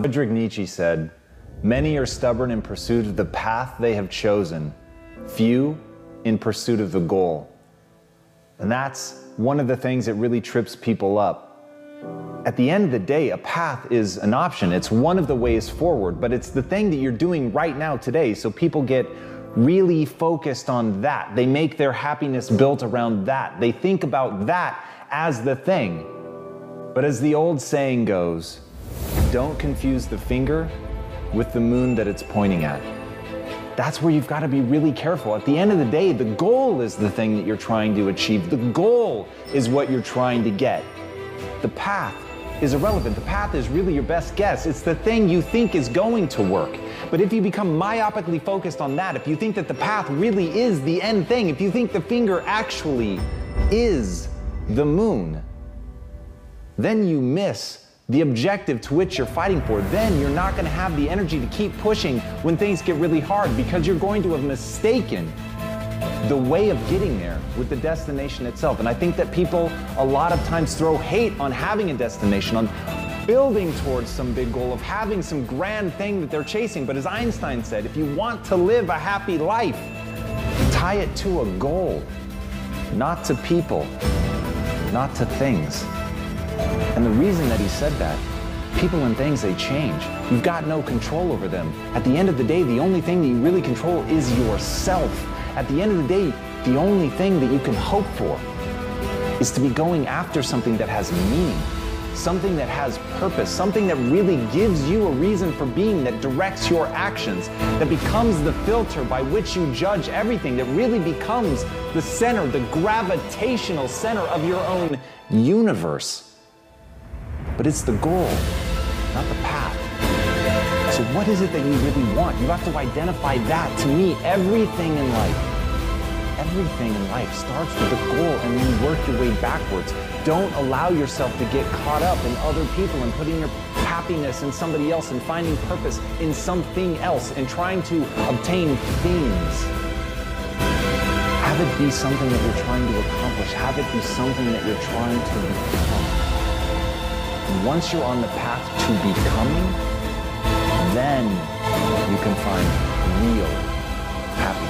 Friedrich Nietzsche said, Many are stubborn in pursuit of the path they have chosen, few in pursuit of the goal. And that's one of the things that really trips people up. At the end of the day, a path is an option. It's one of the ways forward, but it's the thing that you're doing right now today. So people get really focused on that. They make their happiness built around that. They think about that as the thing. But as the old saying goes, don't confuse the finger with the moon that it's pointing at. That's where you've got to be really careful. At the end of the day, the goal is the thing that you're trying to achieve. The goal is what you're trying to get. The path is irrelevant. The path is really your best guess. It's the thing you think is going to work. But if you become myopically focused on that, if you think that the path really is the end thing, if you think the finger actually is the moon, then you miss the objective to which you're fighting for. Then you're not going to have the energy to keep pushing when things get really hard because you're going to have mistaken the way of getting there with the destination itself. And I think that people a lot of times throw hate on having a destination, on building towards some big goal, of having some grand thing that they're chasing. But as Einstein said, if you want to live a happy life, tie it to a goal, not to people, not to things. And the reason that he said that, people and things, they change. You've got no control over them. At the end of the day, the only thing that you really control is yourself. At the end of the day, the only thing that you can hope for is to be going after something that has meaning, something that has purpose, something that really gives you a reason for being, that directs your actions, that becomes the filter by which you judge everything, that really becomes the center, the gravitational center of your own universe but it's the goal, not the path. So, what is it that you really want? You have to identify that. To me, everything in life, everything in life starts with a goal and then you work your way backwards. Don't allow yourself to get caught up in other people and putting your happiness in somebody else and finding purpose in something else and trying to obtain things. Have it be something that you're trying to accomplish. Have it be something that you're trying to become once you're on the path to becoming, then you can find real happiness.